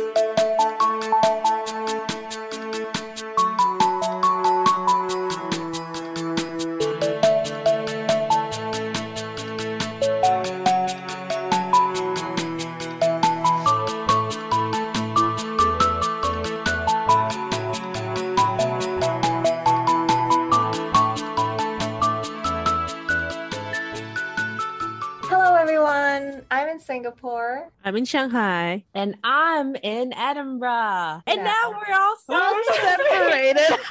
Singapore. I'm in Shanghai. And I'm in Edinburgh. And Yeah. now we're all so separated.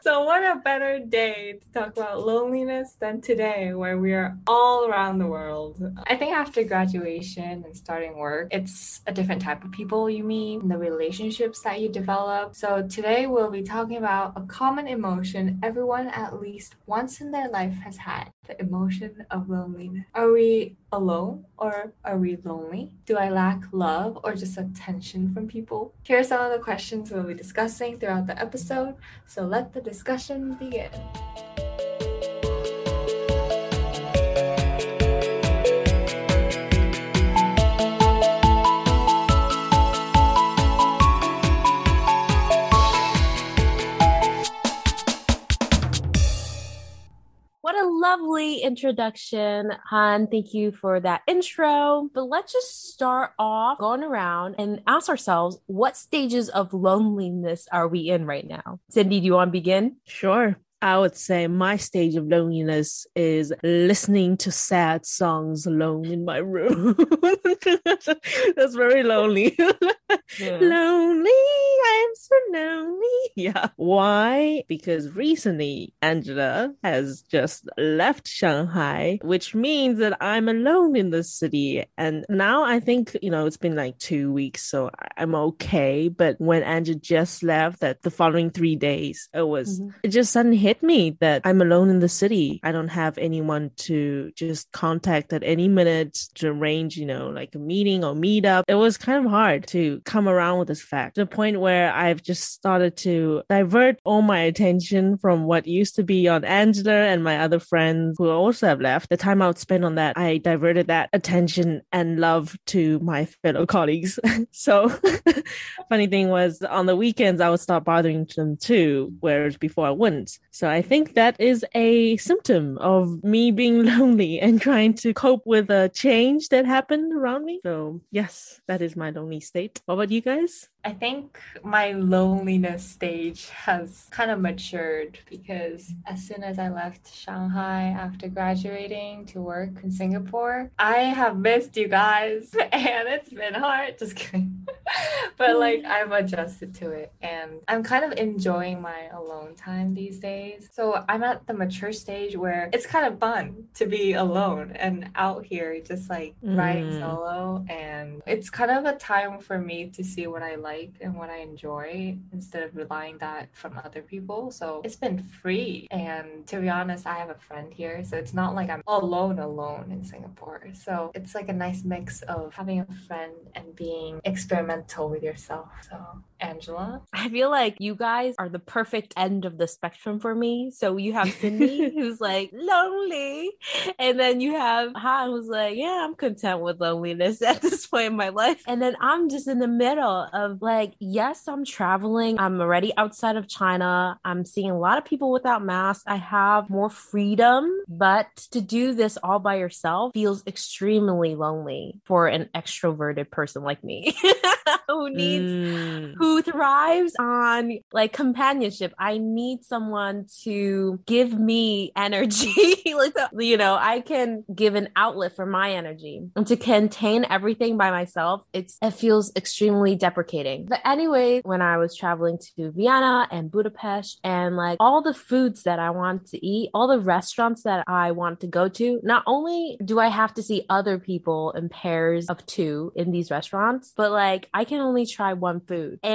So, what a better day to talk about loneliness than today, where we are all around the world. I think after graduation and starting work, it's a different type of people you meet, and the relationships that you develop. So, today we'll be talking about a common emotion everyone at least once in their life has had the emotion of loneliness. Are we alone or are we lonely? Do I lack love or just attention from people? Here are some of the questions we'll be discussing throughout the episode. So let the discussion begin. Lovely introduction, Han. Thank you for that intro. But let's just start off going around and ask ourselves what stages of loneliness are we in right now? Cindy, do you want to begin? Sure. I would say my stage of loneliness is listening to sad songs alone in my room. That's very lonely. lonely. I am so lonely. Yeah. Why? Because recently Angela has just left Shanghai, which means that I'm alone in the city. And now I think, you know, it's been like two weeks, so I'm okay. But when Angela just left, that the following three days, it was, Mhm. it just suddenly hit me that I'm alone in the city. I don't have anyone to just contact at any minute to arrange, you know, like a meeting or meetup. It was kind of hard to come around with this fact to the point where I've just started to divert all my attention from what used to be on Angela and my other friends who also have left. The time I would spend on that, I diverted that attention and love to my fellow colleagues. so funny thing was on the weekends I would start bothering them too, whereas before I wouldn't. So I think that is a symptom of me being lonely and trying to cope with a change that happened around me. So yes, that is my lonely state. What about you guys? I think my loneliness stage has kind of matured because as soon as I left Shanghai after graduating to work in Singapore, I have missed you guys and it's been hard. Just kidding. but like I've adjusted to it and I'm kind of enjoying my alone time these days. So I'm at the mature stage where it's kind of fun to be alone and out here just like riding Mm. solo and it's kind of a time for me to see what I like and what I enjoy instead of relying that from other people. So it's been free and to be honest, I have a friend here, so it's not like I'm alone alone in Singapore. So it's like a nice mix of having a friend and being experimental with yourself. So Angela, I feel like you guys are the perfect end of the spectrum for me. So you have Cindy, who's like lonely, and then you have Han, who's like, yeah, I'm content with loneliness at this point in my life. And then I'm just in the middle of like, yes, I'm traveling. I'm already outside of China. I'm seeing a lot of people without masks. I have more freedom, but to do this all by yourself feels extremely lonely for an extroverted person like me who needs Mm. who thrives on like companionship. I need someone to give me energy. like, you know, I can give an outlet for my energy and to contain everything by myself. It's, it feels extremely deprecating. But anyway, when I was traveling to Vienna and Budapest and like all the foods that I want to eat, all the restaurants that I want to go to, not only do I have to see other people in pairs of two in these restaurants, but like I can only try one food. And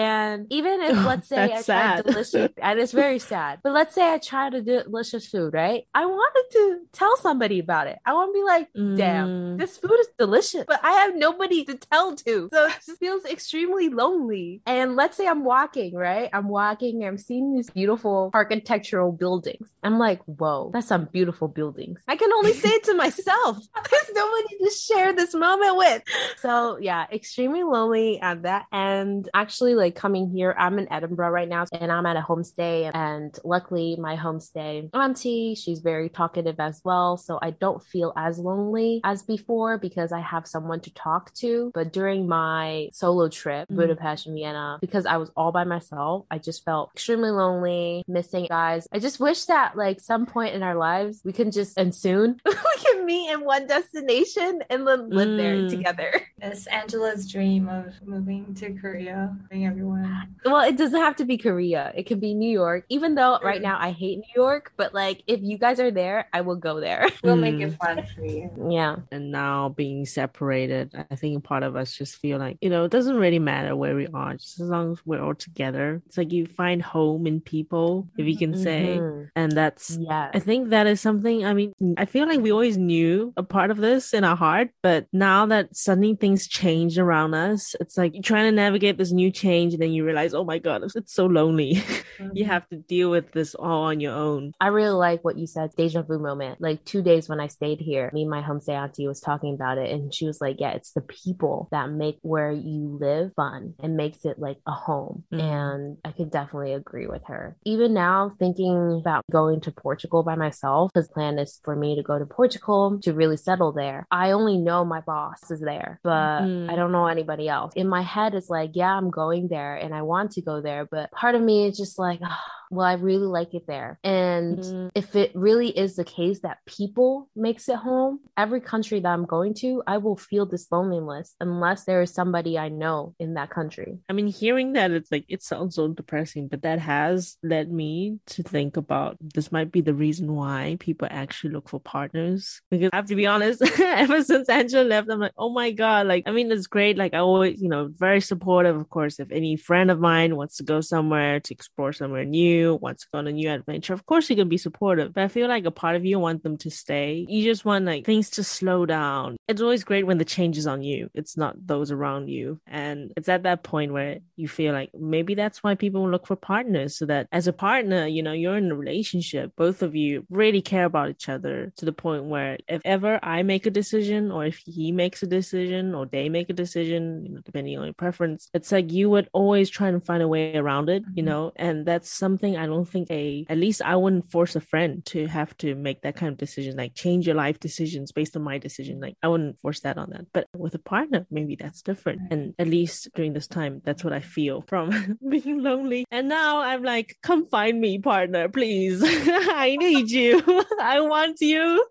even if, let's say, I That's try delicious, and it's very sad, but let's say I try to do delicious food, right? I wanted to tell somebody about it. I want to be like, damn, Mm. this food is delicious, but I have nobody to tell to. So it just feels extremely lonely. And let's say I'm walking, right? I'm walking, I'm seeing these beautiful architectural buildings. I'm like, whoa, that's some beautiful buildings. I can only say it to myself. There's nobody to share this moment with. So yeah, extremely lonely at that end. Actually, like coming here, I'm in Edinburgh right now and I'm at a homestay. And luckily, my homestay auntie, she's very talkative as well. So I don't feel as lonely as before because I have someone to talk to. But during my solo trip, mm. Budapest and Vienna, because I was all by myself, I just felt extremely lonely, missing guys. I just wish that like some point in our lives we can just and soon we can meet in one destination and then live mm. there together. It's Angela's dream of moving to Korea, bring everyone. Well, it doesn't have to be Korea. It can be New York. Even though right now I hate New York, but like if you guys are there, I will go there. We'll mm. make it fun for you. Yeah. And now being separated, I think part of us just feel like, you know, it doesn't really matter where we are, just as long as we're all together. It's like you find home in people, if you can say. Mm-hmm. And that's, yeah, I think that is something, I mean, I feel like we always knew a part of this in our heart, but now that suddenly things change around us, it's like you're trying to navigate this new change and then you realize, oh my God, it's so lonely. Mm-hmm. you have to deal with this all on your own. I really like what you said, deja vu moment. Like two days when I stayed here, me and my homestay auntie was talking about it and she was like, yeah, it's the people that make where you live fun and makes it like a home. Mm-hmm. And I could definitely agree with her. Even now, thinking about going to Portugal by myself, his plan is for me to go to Portugal to really settle there. I only know my boss is there, but mm-hmm. I don't know anybody else. In my head, it's like, yeah, I'm going there and I want to go there, but part of me is just like, oh, well, I really like it there. And mm-hmm. if it really is the case that people makes it home, every country that I'm going to, I will feel this loneliness unless there is somebody I know in that country. I mean, hearing that, it's like, it sounds so depressing, but that has led me to think about this might be the reason why people actually look for partners. Because I have to be honest, ever since Angela left, I'm like, oh my God, like, I mean, it's great. Like, I always, you know, very supportive, of course, if any friend of mine wants to go somewhere to explore somewhere new wants to go on a new adventure, of course you can be supportive. But I feel like a part of you want them to stay. You just want like things to slow down. It's always great when the change is on you. It's not those around you. And it's at that point where you feel like maybe that's why people look for partners. So that as a partner, you know, you're in a relationship, both of you really care about each other to the point where if ever I make a decision or if he makes a decision or they make a decision, you know, depending on your preference, it's like you would always trying to find a way around it, you mm-hmm. know, and that's something something I don't think a at least I wouldn't force a friend to have to make that kind of decision, like change your life decisions based on my decision. Like I wouldn't force that on that. But with a partner, maybe that's different. And at least during this time, that's what I feel from being lonely. And now I'm like, come find me, partner, please. I need you. I want you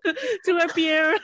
to appear.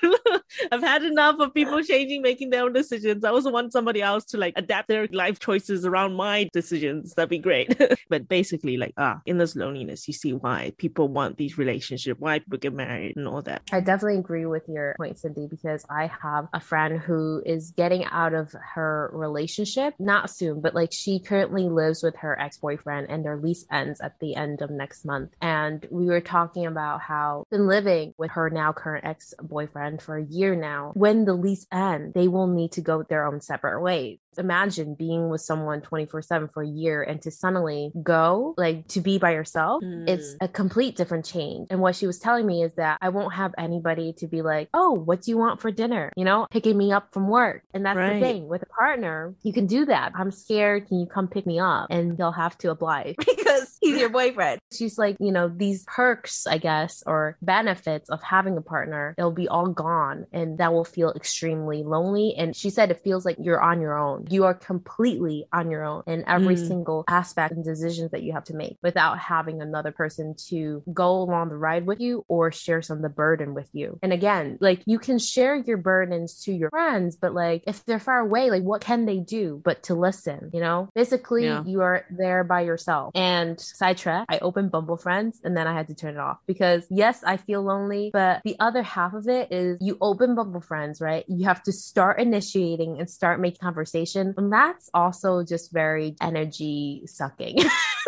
I've had enough of people changing, making their own decisions. I also want somebody else to like adapt their life choices around my decisions. That'd be great. but basically, like, ah, in this loneliness, you see why people want these relationships, why people get married and all that. I definitely agree with your point, Cindy, because I have a friend who is getting out of her relationship, not soon, but like she currently lives with her ex boyfriend and their lease ends at the end of next month. And we were talking about how been living with her now current ex boyfriend for a year now. When the lease ends, they will need to go their own separate ways imagine being with someone 24 7 for a year and to suddenly go, like to be by yourself, mm. it's a complete different change. And what she was telling me is that I won't have anybody to be like, oh, what do you want for dinner? You know, picking me up from work. And that's right. the thing with a partner, you can do that. I'm scared. Can you come pick me up? And they'll have to oblige because he's your boyfriend. She's like, you know, these perks, I guess, or benefits of having a partner, they'll be all gone and that will feel extremely lonely. And she said it feels like you're on your own you are completely on your own in every mm. single aspect and decisions that you have to make without having another person to go along the ride with you or share some of the burden with you. And again, like you can share your burdens to your friends, but like if they're far away, like what can they do but to listen, you know? Basically, yeah. you are there by yourself. And sidetrack, I opened Bumble Friends and then I had to turn it off because yes, I feel lonely, but the other half of it is you open Bumble Friends, right? You have to start initiating and start making conversation and that's also just very energy sucking.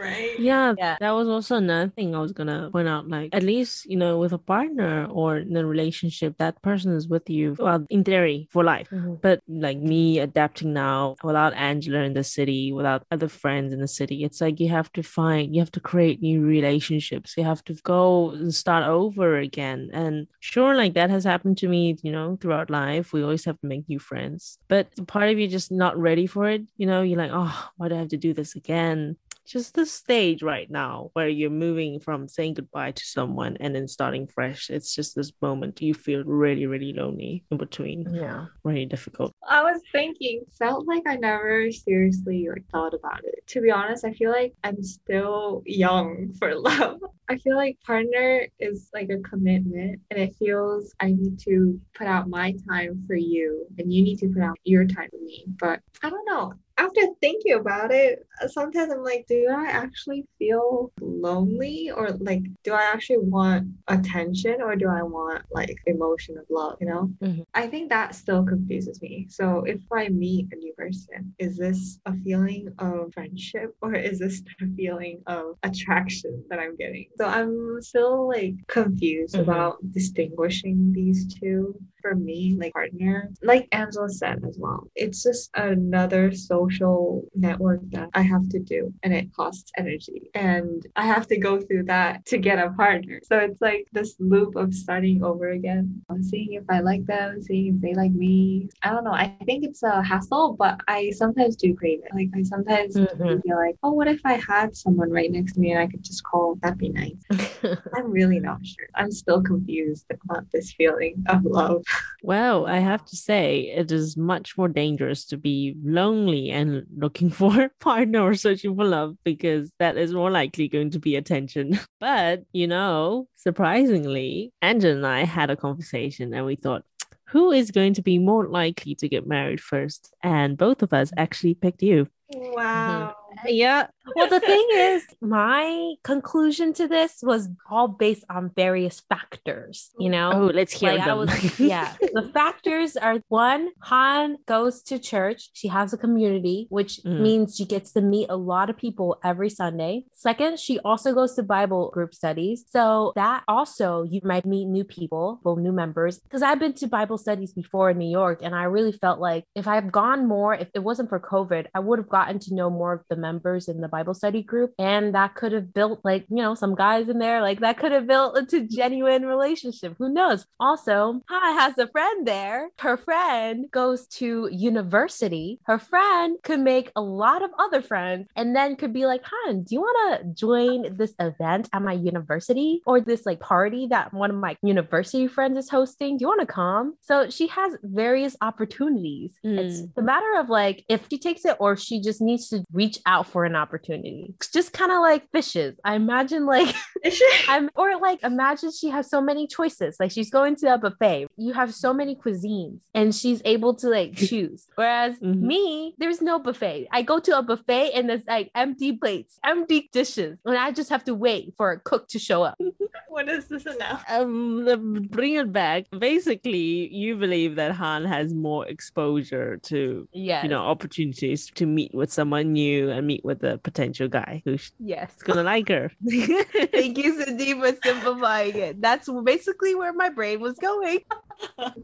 right? Yeah, Yeah. that was also another thing I was gonna point out. Like, at least you know, with a partner or in a relationship, that person is with you. Well, in theory, for life. Mhm. But like me adapting now without Angela in the city, without other friends in the city, it's like you have to find, you have to create new relationships. You have to go and start over again. And sure, like that has happened to me, you know, throughout life. We always have to make new friends. But part of you just not ready for it. You know, you're like, oh, why do I have to do this again? Just the stage right now where you're moving from saying goodbye to someone and then starting fresh. It's just this moment you feel really, really lonely in between. Yeah. Really difficult. I was thinking, felt like I never seriously like thought about it. To be honest, I feel like I'm still young for love. I feel like partner is like a commitment and it feels I need to put out my time for you and you need to put out your time for me. But I don't know. After thinking about it, sometimes I'm like, do I actually feel lonely or like do I actually want attention or do I want like emotion of love, you know? Mhm. I think that still confuses me. So if I meet a new person, is this a feeling of friendship or is this a feeling of attraction that I'm getting? So I'm still like confused Mhm. about distinguishing these two. For me, like partner, like Angela said as well, it's just another social network that I have to do and it costs energy. And I have to go through that to get a partner. So it's like this loop of starting over again. Seeing if I like them, seeing if they like me. I don't know. I think it's a hassle, but I sometimes do crave it. Like I sometimes Mhm. feel like, oh, what if I had someone right next to me and I could just call? That'd be nice. I'm really not sure. I'm still confused about this feeling of love. Well, I have to say, it is much more dangerous to be lonely and looking for a partner or searching for love because that is more likely going to be attention. But, you know, surprisingly, Angela and I had a conversation and we thought, who is going to be more likely to get married first? And both of us actually picked you. Wow. Mm-hmm. Yeah. Well, the thing is, my conclusion to this was all based on various factors, you know? Oh, let's hear Like them. was, yeah. The factors are one, Han goes to church. She has a community, which Mm. means she gets to meet a lot of people every Sunday. Second, she also goes to Bible group studies. So that also you might meet new people, well, new members. Because I've been to Bible studies before in New York, and I really felt like if I had gone more, if it wasn't for COVID, I would have gotten to know more of the members in the Bible study group. And that could have built like, you know, some guys in there, like that could have built into genuine relationship. Who knows? Also, Han has a friend there. Her friend goes to university. Her friend could make a lot of other friends and then could be like, Han, do you want to join this event at my university or this like party that one of my university friends is hosting? Do you want to come? So she has various opportunities. It's mm. the matter of like if she takes it or she just needs to reach out for an opportunity. It's just kind of like fishes. I imagine like I'm or like imagine she has so many choices. Like she's going to a buffet. You have so many cuisines and she's able to like choose. Whereas Mhm. me, there's no buffet. I go to a buffet and there's like empty plates, empty dishes. And I just have to wait for a cook to show up. what is this now? um bring it back basically you believe that han has more exposure to Yes. you know opportunities to meet with someone new and meet with a potential guy who's Yes. gonna like her Thank you, Cindy, for simplifying it. That's basically where my brain was going.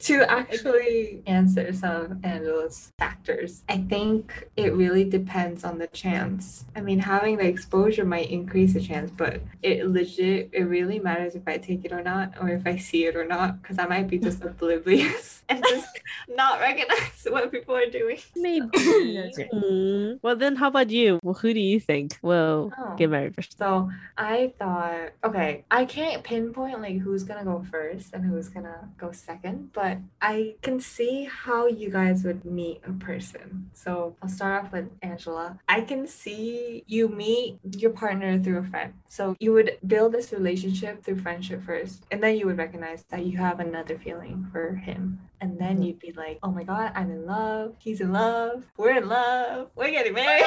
To actually answer some of Angela's factors, I think it really depends on the chance. I mean, having the exposure might increase the chance, but it legit, it really matters if I take it or not, or if I see it or not, because I might be just oblivious and just not recognize what people are doing. maybe That's right. Mm. well then how about you well, who do you think will Oh. get married first So I thought, okay, I can't pinpoint like who's gonna go first and who's gonna go second, but I can see how you guys would meet a person. So I'll start off with Angela. I can see you meet your partner through a friend. So you would build this relationship through friendship first, and then you would recognize that you have another feeling for him. And then Mhm. you'd be like, oh my god, I'm in love. He's in love. We're in love. We're getting married.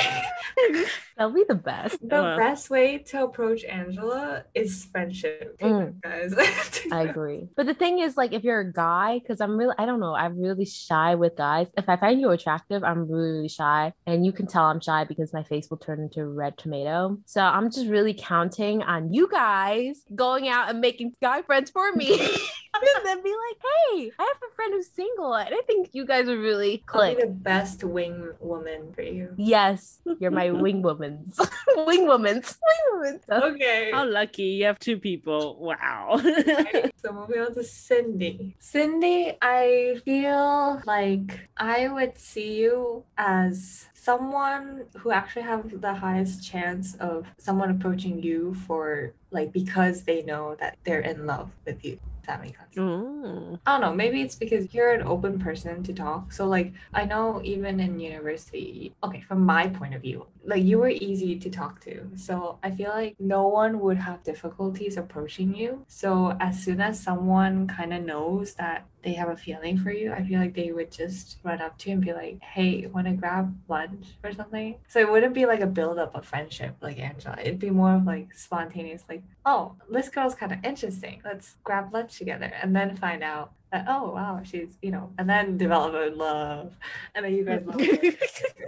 That'll be the best. The Wow. best way to approach Angela is friendship, Mm. guys. I agree. But the thing is, like, if you're a guy, because I'm really, I don't know, I'm really shy with guys. If I find you attractive, I'm really, really shy. And you can tell I'm shy because my face will turn into a red tomato. So I'm just really counting on you guys going out and making guy friends for me. and then be like, hey, I have a friend who's single. And I think you guys would really I'll be the best wing woman for you. Yes, you're my wing womans. wing womans. Wing womans. Okay. How lucky you have two people. Wow. Okay, so moving on to Cindy. Cindy, I feel like I would see you as someone who actually have the highest chance of someone approaching you for like because they know that they're in love with you. If that makes sense. Mm. I don't know. Maybe it's because you're an open person to talk. So, like, I know even in university, okay, from my point of view, like, you were easy to talk to. So, I feel like no one would have difficulties approaching you. So, as soon as someone kind of knows that they have a feeling for you, I feel like they would just run up to you and be like, hey, want to grab lunch or something? So, it wouldn't be like a buildup of friendship like Angela. It'd be more of like spontaneous, like, oh, this girl's kind of interesting. Let's grab lunch together. And then find out that, oh, wow, she's, you know, and then develop a love. And then you guys love each other.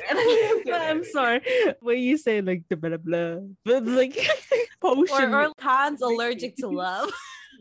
And then you get I'm married. sorry. When you say like the blah blah, but it's like Or, potion. or Han's allergic to love.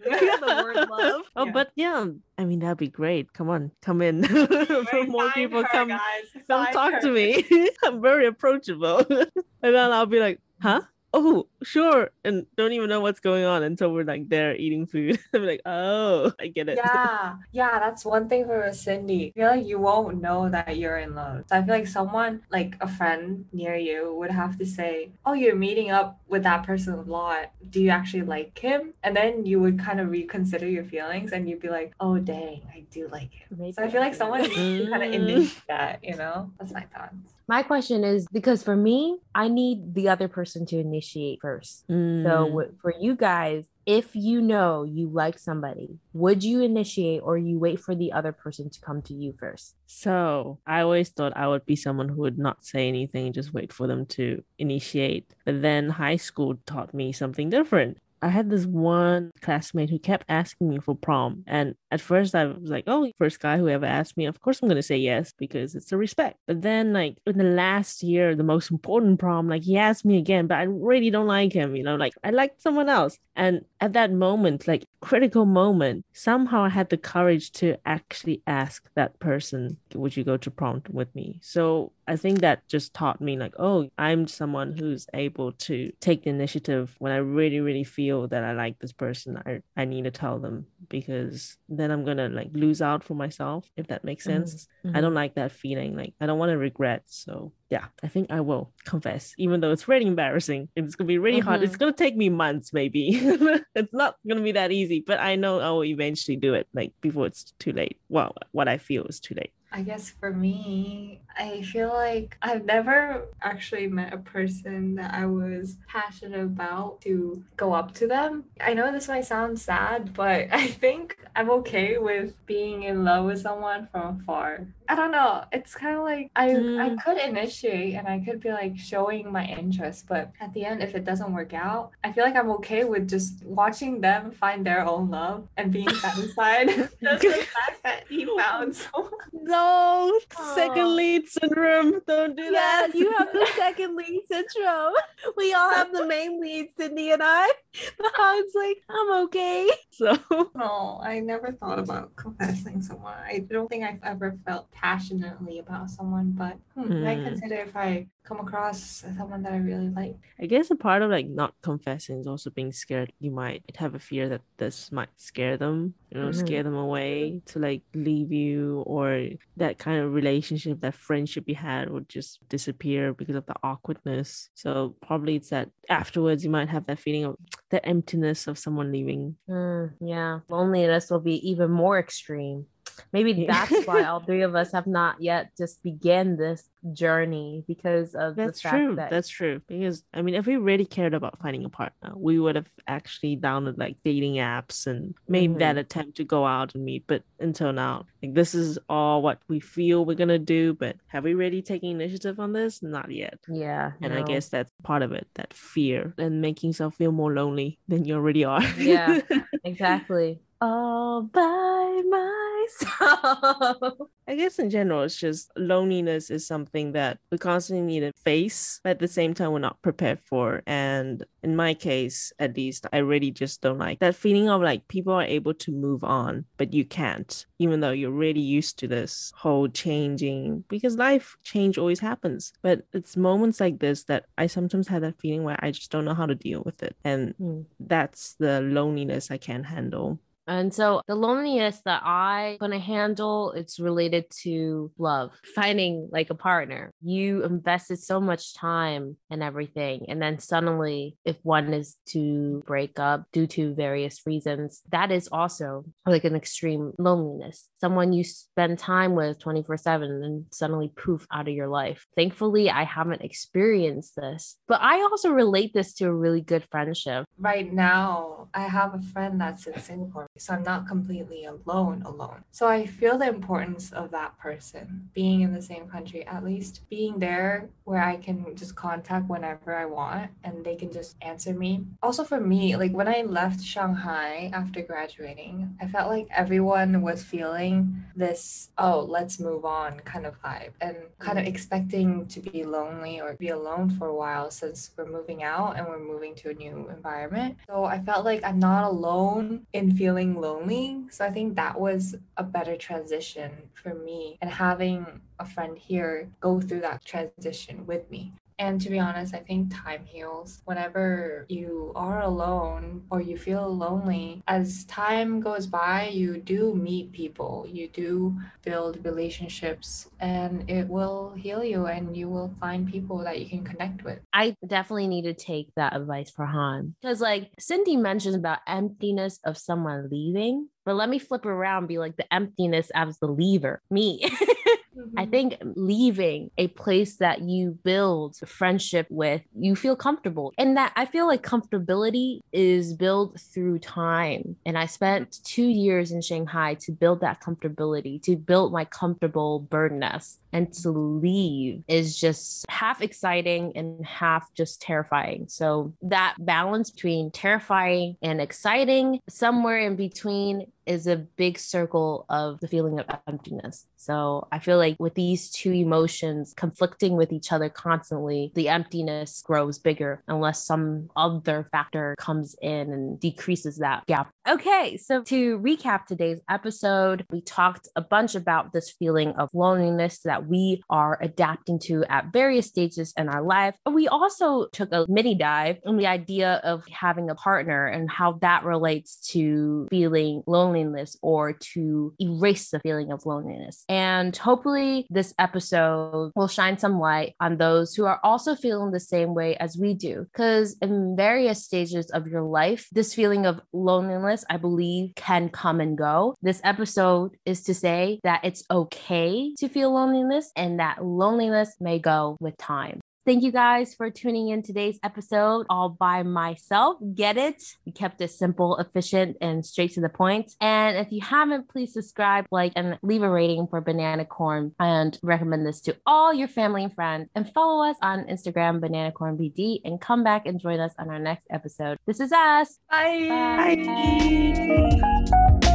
the word love. Oh, Yeah. but yeah, I mean that'd be great. Come on, come in. Right, More people her, come, guys. come Find talk to me. I'm very approachable, and then I'll be like, huh? Oh, sure, and don't even know what's going on until we're like there eating food. I'm like, oh, I get it. Yeah, yeah, that's one thing for Cindy. I feel like you won't know that you're in love. So I feel like someone, like a friend near you, would have to say, Oh, you're meeting up with that person a lot. Do you actually like him? And then you would kind of reconsider your feelings and you'd be like, Oh, dang, I do like him. Maybe So I feel like someone kind of Mm. initiate that, you know? That's my thoughts. My question is because for me, I need the other person to initiate first. So Mm. w- for you guys, if you know you like somebody, would you initiate or you wait for the other person to come to you first? So I always thought I would be someone who would not say anything, just wait for them to initiate. But then high school taught me something different. I had this one classmate who kept asking me for prom. And at first I was like, oh, first guy who ever asked me, of course I'm gonna say yes because it's a respect. But then like in the last year, the most important prom, like he asked me again, but I really don't like him, you know, like I liked someone else. And at that moment, like critical moment, somehow I had the courage to actually ask that person, would you go to prom with me? So I think that just taught me like, oh, I'm someone who's able to take the initiative when I really, really feel that I like this person. I, I need to tell them because then I'm gonna like lose out for myself, if that makes Mhm. sense. I don't like that feeling. Like I don't want to regret. So yeah, I think I will confess, even though it's really embarrassing. It's gonna be really hard. It's gonna take me months, maybe. it's not gonna be that easy, but I know I will eventually do it. Like before it's too late. Well, what I feel is too late. I guess for me, I feel like I've never actually met a person that I was passionate about to go up to them. I know this might sound sad, but I think I'm okay with being in love with someone from afar. I don't know. It's kind of like I I Mm. could initiate and I could be like showing my interest, but at the end, if it doesn't work out, I feel like I'm okay with just watching them find their own love and being satisfied. just the fact that he found someone. No, second lead syndrome. Don't do Yeah, that. you have the second lead syndrome. We all have the main lead, Cindy and I. I was like, I'm okay. so No, I never thought about confessing someone. I don't think I've ever felt passionately about someone, but hmm, I Hmm. consider if I come across someone that I really like. I guess a part of like not confessing is also being scared. You might have a fear that this might scare them, you know, Mhm. scare them away to like leave you, or that kind of relationship, that friendship you had would just disappear because of the awkwardness. So probably it's that afterwards you might have that feeling of the emptiness of someone leaving. Mm, yeah, loneliness will be even more extreme. Maybe that's why all three of us have not yet just began this journey because of That's the fact true. that That's true. Because I mean, if we really cared about finding a partner, we would have actually downloaded like dating apps and made that mm-hmm. attempt to go out and meet. But until now, like this is all what we feel we're gonna do. But have we really taken initiative on this? Not yet. yeah, And I guess that's part of it, that fear and making yourself feel more lonely than you already are. Yeah. exactly all by myself. I guess in general, it's just loneliness is something that we constantly need to face, but at the same time, we're not prepared for. And in my case, at least, I really just don't like that feeling of like people are able to move on, but you can't, even though you're really used to this whole changing because life change always happens. But it's moments like this that I sometimes have that feeling where I just don't know how to deal with it. And Hmm. that's the loneliness I can't handle. And so the loneliness that I gonna handle, it's related to love, finding like a partner. You invested so much time and everything. And then suddenly, if one is to break up due to various reasons, that is also like an extreme loneliness. Someone you spend time with 24 7 and suddenly poof out of your life. Thankfully, I haven't experienced this, but I also relate this to a really good friendship. right now I have a friend that's in Singapore, so I'm not completely alone alone. So I feel the importance of that person being in the same country, at least being there where I can just contact whenever I want and they can just answer me. Also for me, like when I left Shanghai after graduating, I felt like everyone was feeling this, oh, let's move on kind of vibe and kind of mm-hmm. expecting to be lonely or be alone for a while since we're moving out and we're moving to a new environment. So I felt like I'm not alone in feeling lonely. So I think that was a better transition for me and having a friend here go through that transition with me. And to be honest, I think time heals. Whenever you are alone or you feel lonely, as time goes by, you do meet people, you do build relationships, and it will heal you and you will find people that you can connect with. I definitely need to take that advice for Han. Because, like, Cindy mentions about emptiness of someone leaving, but let me flip around be like the emptiness as the lever, me. I mm-hmm. think leaving a place that you build a friendship with, you feel comfortable. And that I feel like comfortability is built through time. And I spent two years in Shanghai to build that comfortability, to build my comfortable bird nest. And to leave is just half exciting and half just terrifying. So that balance between terrifying and exciting, somewhere in between, is a big circle of the feeling of emptiness. So I feel like with these two emotions conflicting with each other constantly, the emptiness grows bigger unless some other factor comes in and decreases that gap. Okay, so to recap today's episode, we talked a bunch about this feeling of loneliness that we are adapting to at various stages in our life. We also took a mini dive on the idea of having a partner and how that relates to feeling loneliness or to erase the feeling of loneliness. And hopefully, this episode will shine some light on those who are also feeling the same way as we do. Because in various stages of your life, this feeling of loneliness, I believe, can come and go. This episode is to say that it's okay to feel loneliness and that loneliness may go with time. Thank you guys for tuning in today's episode all by myself. Get it? We kept it simple, efficient, and straight to the point. And if you haven't, please subscribe, like, and leave a rating for Banana Corn and recommend this to all your family and friends. And follow us on Instagram, Banana Corn BD, and come back and join us on our next episode. This is us. Bye. Bye.